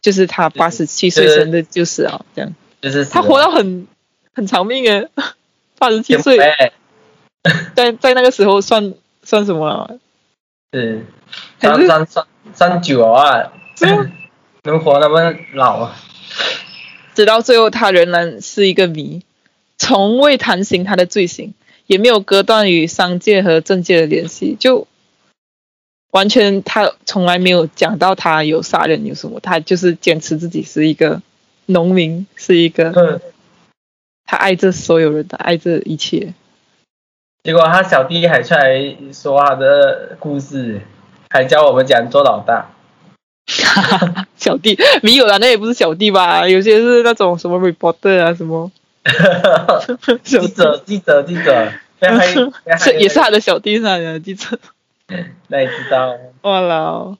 就是她八十七岁生日就是啊，这样，就是她活到很很长命诶，<laughs> 八十七岁，哎，在在那个时候算算什么啊？是。还是算算算算久啊，是啊 <laughs> 能活那么老啊，直到最后，他仍然是一个谜，从未谈行他的罪行，也没有割断与商界和政界的联系，就完全他从来没有讲到他有杀人有什么，他就是坚持自己是一个农民，是一个嗯，他爱这所有人的，爱这一切。结果他小弟还出来说他的故事，还教我们讲做老大，小弟没有啦，那也不是小弟吧？有些是那种什么 reporter 啊，什么。记者记者记者，是 <laughs> 也是他的小弟是他的记者。<laughs> 那也知道，哇啦，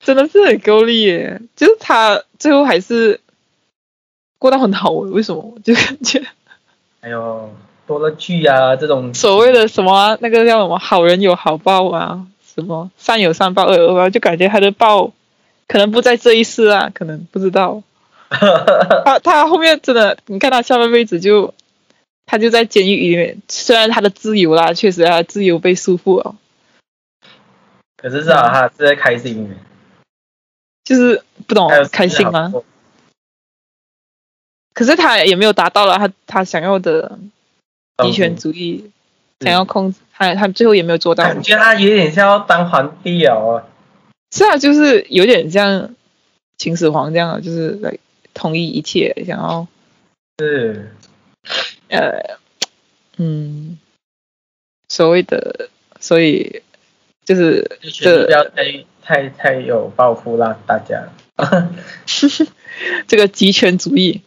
真的是很够力耶！就是他最后还是过得很好，为什么？就感觉。哎呦多了剧啊这种。所谓的什么啊、那个叫什么？好人有好报啊，什么？善有善报恶有恶报，就感觉他的报可能不在这一世啊，可能不知道。<laughs> 他他后面真的，你看他下半辈子就他就在监狱里面，虽然他的自由啦，确实他的自由被束缚了，可是至少他是在开心的，就是不懂开心吗？？可是他也没有达到了他他想要的极权主义，想要控制他他最后也没有做到。感觉他有点像要当皇帝哦。是啊，就是有点像秦始皇这样，就是来统一一切，想要是，呃嗯所谓的，所以就是就是不要太太太有抱负啦，大家。<laughs> 这个极权主义。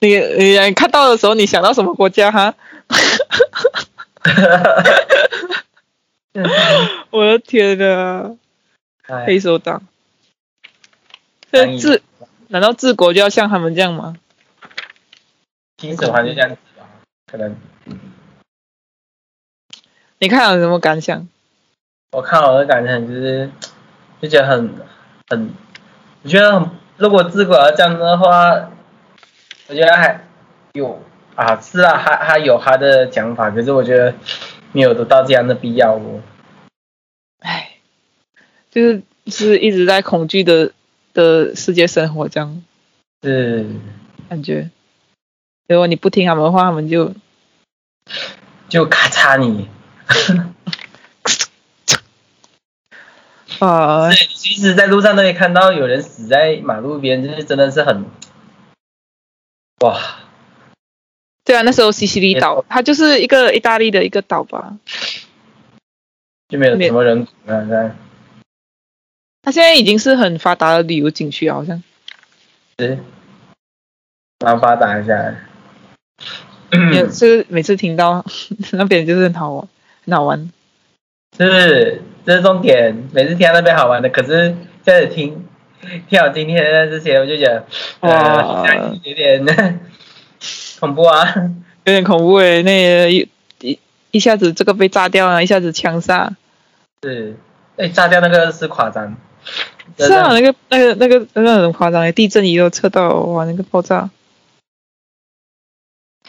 你你看到的时候，你想到什么国家哈？<laughs> 我的天呐！哎黑手党，这治难道治国就要像他们这样吗？秦始皇就这样子吧，可能你看有什么感想？我看我的感想就是，就觉得很很，我觉得很，如果治国要这样的话，我觉得还有啊，是啊，还还有他的讲法，可是我觉得没有得到这样的必要哦。唉，就是是一直在恐惧的的世界生活这样是，感觉。如果你不听他们的话，他们就就咔嚓你。<laughs> 啊，对，其实在路上都可以看到有人死在马路边，就是真的是很，哇，对啊，那时候西西里岛，它就是一个意大利的一个岛吧。就没有什么人管啊，在它现在已经是很发达的旅游景区啊，好像。是，蛮发达一下。<coughs> 也是每次听到 <laughs> 那边就是很好玩，很好玩。是，这是重点。每次听到那边好玩的，可是现在听听到今天的这些，我就觉得，呃，哇好像有点 <laughs> 恐怖啊。有点恐怖诶，那一一一下子这个被炸掉了，一下子枪杀。是，哎，炸掉那个是夸张。是啊，那个那个那个那个很夸张诶，地震仪都测到哇，那个爆炸。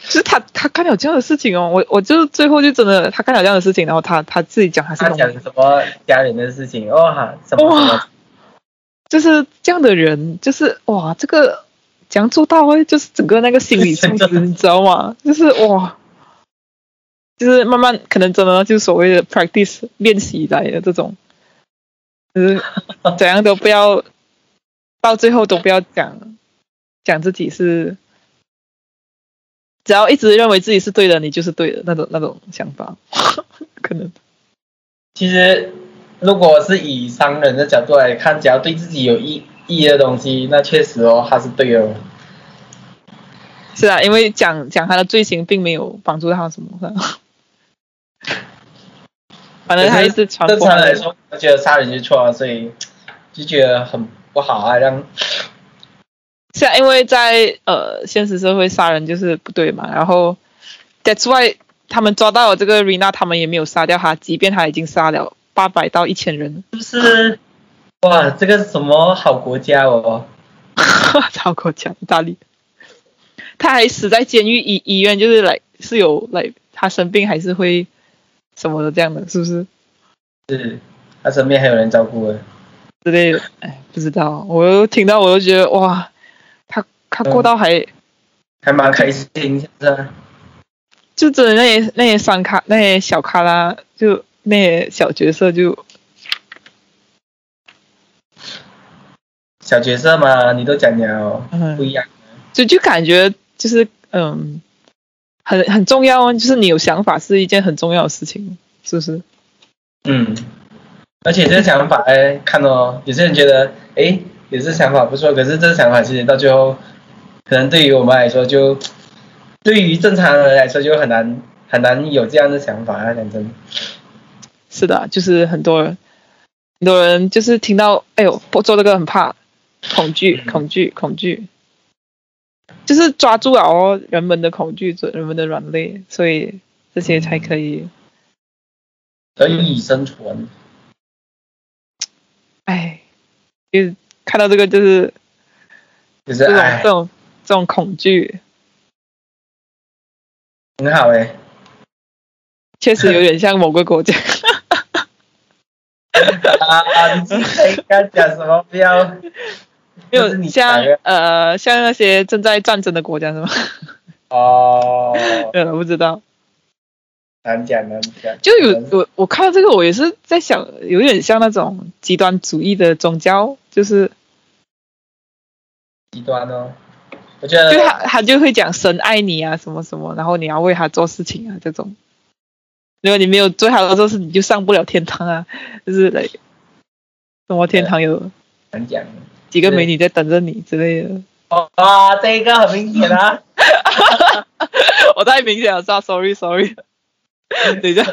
就是他他干了这样的事情哦，我我就最后就真的他干了这样的事情，然后他他自己讲他是他讲什么家人的事情，哇，什么什么哇，就是这样的人，就是哇，这个怎样做到诶？就是整个那个心理素质，<laughs> 你知道吗？就是哇，就是慢慢可能真的就是所谓的 practice 练习来的这种，就是怎样都不要到最后都不要讲讲自己是，只要一直认为自己是对的，你就是对的那种那种想法，<laughs> 可能其实，如果是以商人的角度来看，只要对自己有意意义的东西，那确实哦，他是对的哦。是啊，因为讲讲他的罪行并没有帮助他什么，反正他一直传正常来说，我觉得杀人就错了，所以就觉得很不好啊，让是啊，因为在呃现实社会杀人就是不对嘛，然后 that's why 他们抓到了这个 Rina，他们也没有杀掉他，即便他已经杀了八百到一千人，是不是？哇，这个是什么好国家哦？<laughs> 好国家意大利，他还死在监狱医医院，就是来是有来他生病还是会什么的这样的，是不是是，他身边还有人照顾的。之类的？哎，不知道，我又听到我又觉得哇，他他过到还。还蛮开心，是吧？就真的那些那些商卡那些小卡拉，就那些小角色就小角色嘛，你都讲了，嗯不一样。就就感觉就是嗯，很很重要啊，就是你有想法是一件很重要的事情，是不是？嗯，而且这个想法，哎，看哦，有些人觉得，哎，有这想法不错，可是这个想法其实到最后，可能对于我们来说就，对于正常人来说就很难很难有这样的想法啊，讲真。是的啊，就是很多人很多人就是听到哎呦我做这个很怕，恐惧嗯恐惧恐惧，就是抓住了哦人们的恐惧，人们的软肋，所以这些才可以。得以生存，哎，就是看到这个就是就是这种哎这，种这种恐惧，很好哎。确实有点像某个国家。<laughs> 啊，你自己应该讲什么？不要，<laughs> 没这是你有像呃像那些正在战争的国家是吗？哦，<laughs> 呃，我不知道。难讲难讲。就有我我看到这个，我也是在想，有点像那种极端主义的宗教，就是极端哦，我觉得就他他就会讲神爱你啊什么什么，然后你要为他做事情啊这种。如果你没有做好的做事，你就上不了天堂啊，就是来什么天堂有难讲。几个美女在等着你之类的。哦啊，这个很明显啊。<laughs> 我太明显了，是吧？Sorry Sorry，等一下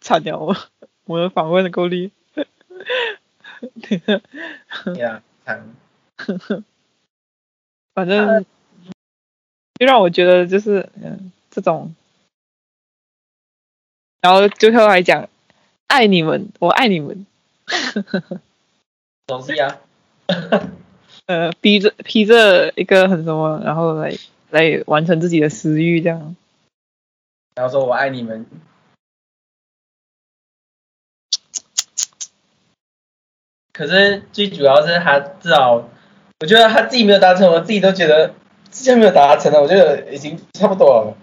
惨了我我的访问的够力。<laughs> 呀，惨。反正就让我觉得就是嗯这种，然后最后还讲爱你们，我爱你们，<laughs> 东西啊。<laughs> 呃，逼着逼着一个很什么，然后来来完成自己的私欲这样。然后说我爱你们。可是最主要是他至少，我觉得他自己没有达成，我自己都觉得之前没有达成了，我觉得已经差不多了，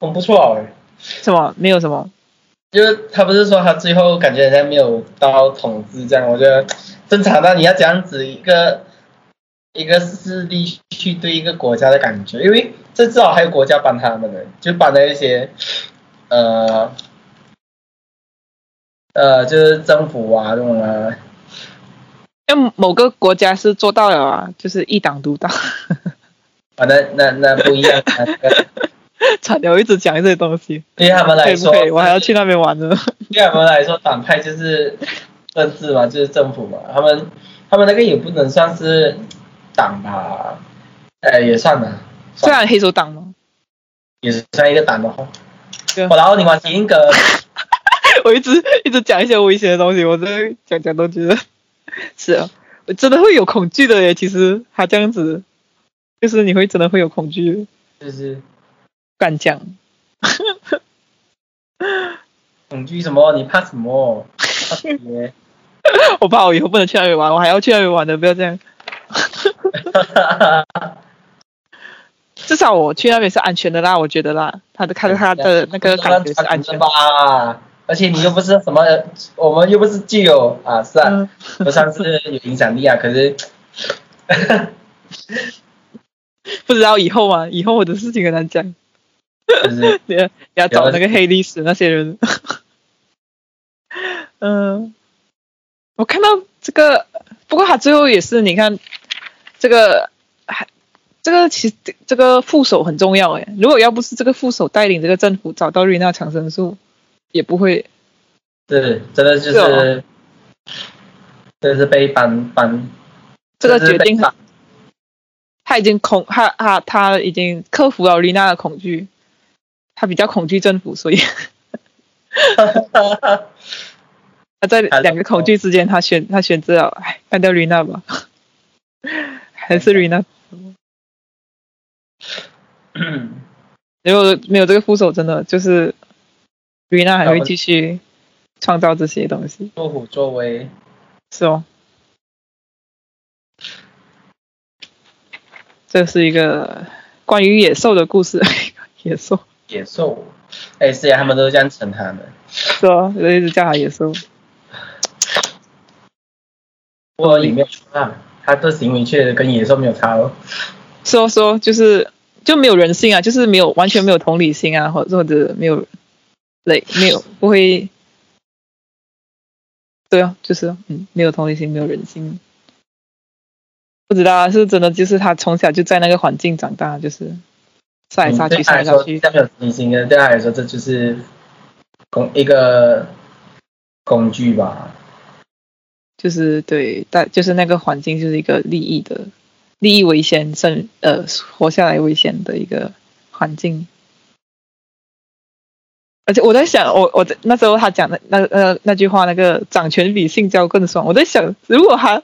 很不错哎。什么？没有什么？就是他不是说他最后感觉人家没有到统治这样，我觉得正常的你要这样子一个一个势力去对一个国家的感觉，因为这至少还有国家帮他们的，就帮了一些呃呃就是政府啊这种啊，像某个国家是做到了啊，就是一党独大。<laughs> 啊那那那不一样，<laughs> 惨了，我一直讲这些东西，对他们可来说，以不可以？我还要去那边玩呢。对他们来说，党派就是政治嘛，就是政府嘛。他们他们那个也不能算是党吧，呃，也算的，算黑手党吗，也算一个党的话。对我然后你往前一个，<laughs> 我一直一直讲一些危险的东西，我真的讲讲都觉得是啊，我真的会有恐惧的耶。其实他这样子，就是你会真的会有恐惧，就是敢讲。<laughs> 恐惧什么？你怕什么？怕别 <laughs> 我怕我以后不能去那边玩，我还要去那边玩的，不要这样。<laughs> 至少我去那边是安全的啦，我觉得啦，他的看他的那个感觉是安全。吧？<laughs> 而且你又不是什么，我们又不是具有啊，是啊，不算是有影响力啊。可是不知道以后啊，以后我的事情很难讲。就是你要你要找那个黑历史那些人。嗯，我看到这个，不过他最后也是，你看这个还这个其实这这个副手很重要哎，如果要不是这个副手带领这个政府找到瑞娜长生术，也不会。是，真的就是是，真的是被搬搬，这个决定他已经恐他他他已经克服了丽娜的恐惧，他比较恐惧政府，所以 <laughs> 他在两个恐惧之间，他选他选择了哎干掉瑞娜吧，<laughs> 还是瑞娜。如果没有这个副手，真的就是瑞娜还会继续创造这些东西，作虎作威，是哦。这是一个关于野兽的故事，<laughs> 野兽野兽，哎，是呀，他们都是这样称他们。是哦，我一直叫他野兽。不过也没有错啊，他的行为确实跟野兽没有差哦。说说就是就没有人性啊，就是没有完全没有同理心啊，或者或者没有累没有不会，对啊，就是嗯没有同理心，没有人性。不知道啊，是真的，就是他从小就在那个环境长大，就是杀来杀去，杀来杀去这。样没有同理心的，对他来说，这就是工一个工具吧。就是对，但就是那个环境就是一个利益的利益为先，生呃活下来为先的一个环境。而且我在想，我我在那时候他讲的那那那句话，那个掌权比性交更爽。我在想，如果他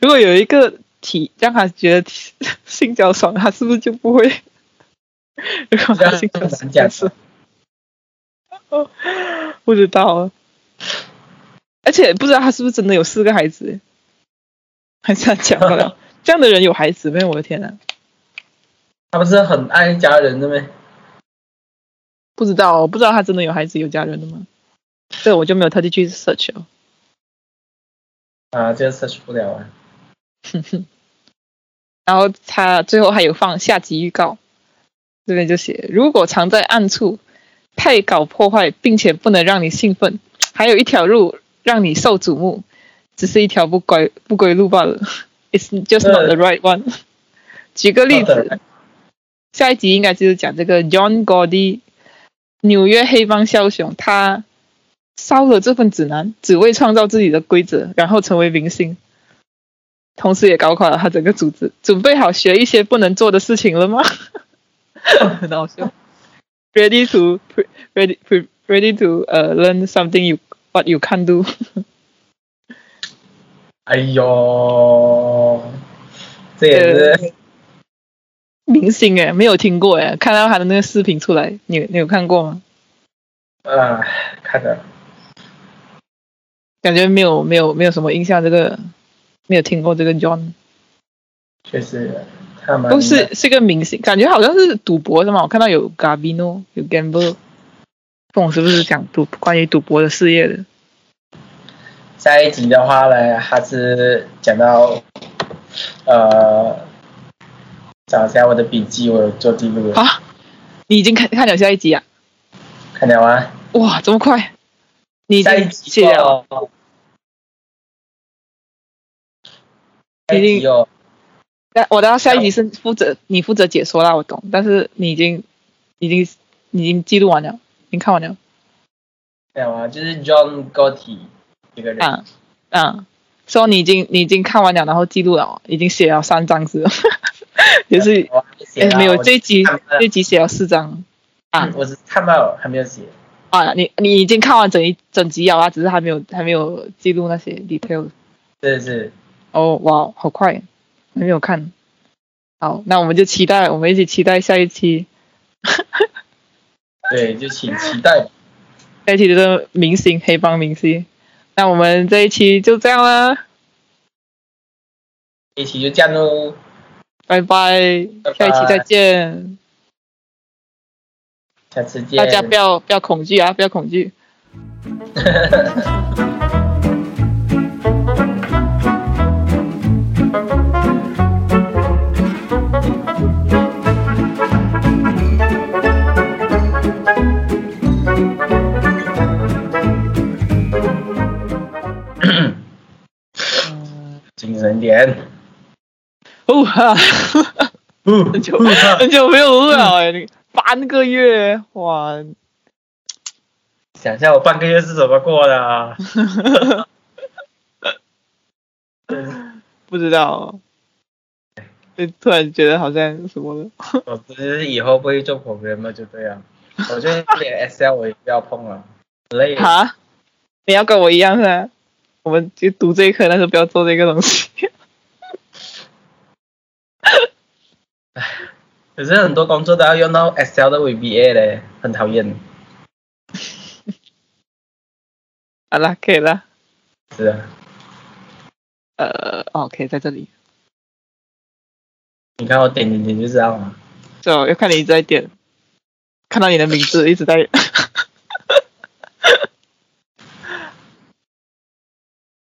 如果有一个体让他觉得 <laughs> 性交爽，他是不是就不会？如果他性交很爽是，<laughs> 不知道啊。而且不知道他是不是真的有四个孩子，还是他讲不了。<laughs> 这样的人有孩子没？我的天呐，他不是很爱家人的咩？不知道，我不知道他真的有孩子有家人的吗？这我就没有特地去 search 了。啊，这个 search 不了啊。哼哼。然后他最后还有放下集预告，这边就写：如果藏在暗处，太搞破坏，并且不能让你兴奋，还有一条路让你受瞩目，只是一条不归不归路罢了。<laughs> It's just not the right one。举个例子，下一集应该就是讲这个 John Gotti，纽约黑帮枭雄，他烧了这份指南，只为创造自己的规则，然后成为明星。同时也搞垮了他整个组织。准备好学一些不能做的事情了吗？<laughs> 很好笑。Ready to pre- ready pre- ready to 呃、learn something you what you can't do。<laughs> 哎呦，这也是明星哎，没有听过哎，看到他的那个视频出来，你你有看过吗？啊，看的感觉没有没有没有什么印象，这个没有听过这个 John，确实他们都是是个明星，感觉好像是赌博是吗？我看到有 Gabino 有 Gamble，不懂是不是讲赌关于赌博的事业的？下一集的话呢，还是讲到呃，找一下我的笔记，我有做记录的，啊，你已经看看了下一集啊？看了啊？哇，这么快？你下一集？哦，下一集哦，但我到下一集是负责你负责解说啦，我懂，但是你已经已经已经记录完了，已经看完了。没有啊，就是 John Gotti 一个人，嗯嗯，说你已经你已经看完了，然后记录了哦，已经写了三张纸了，<laughs> 就是没有我这一集这一集写了四张。啊。嗯我只看到还没有写，啊，你你已经看完整一整集了啊，只是还没有还没有记录那些 details。是是，哦，哇，好快，还没有看。好，那我们就期待，我们一起期待下一期，对，就请期待。<laughs> 下一期就是明星黑帮明星。那我们这一期就这样啦，这一期就这样喽，拜拜，拜拜下一期再见。下次见。大家不要不要恐惧啊，不要恐惧。<laughs> 精神点。哦哈，很很久很久没有录了哎，你半个月哇，想一下我半个月是怎么过的、啊？<laughs> 不知道，就突然觉得好像什么的。我只是以后不会做 programmer 就这样，我就连 Excel 我也不要碰了，累。啊，你要跟我一样是吧？我们就读这一课，但是不要做这个东西。<laughs> 可是很多工作都要用到 Excel 的 VBA 嘞，很讨厌。好 <laughs> 啦，可以了。是啊，呃，哦，可以在这里。你看我点点点就知道了。就要看你一直在点，看到你的名字一直在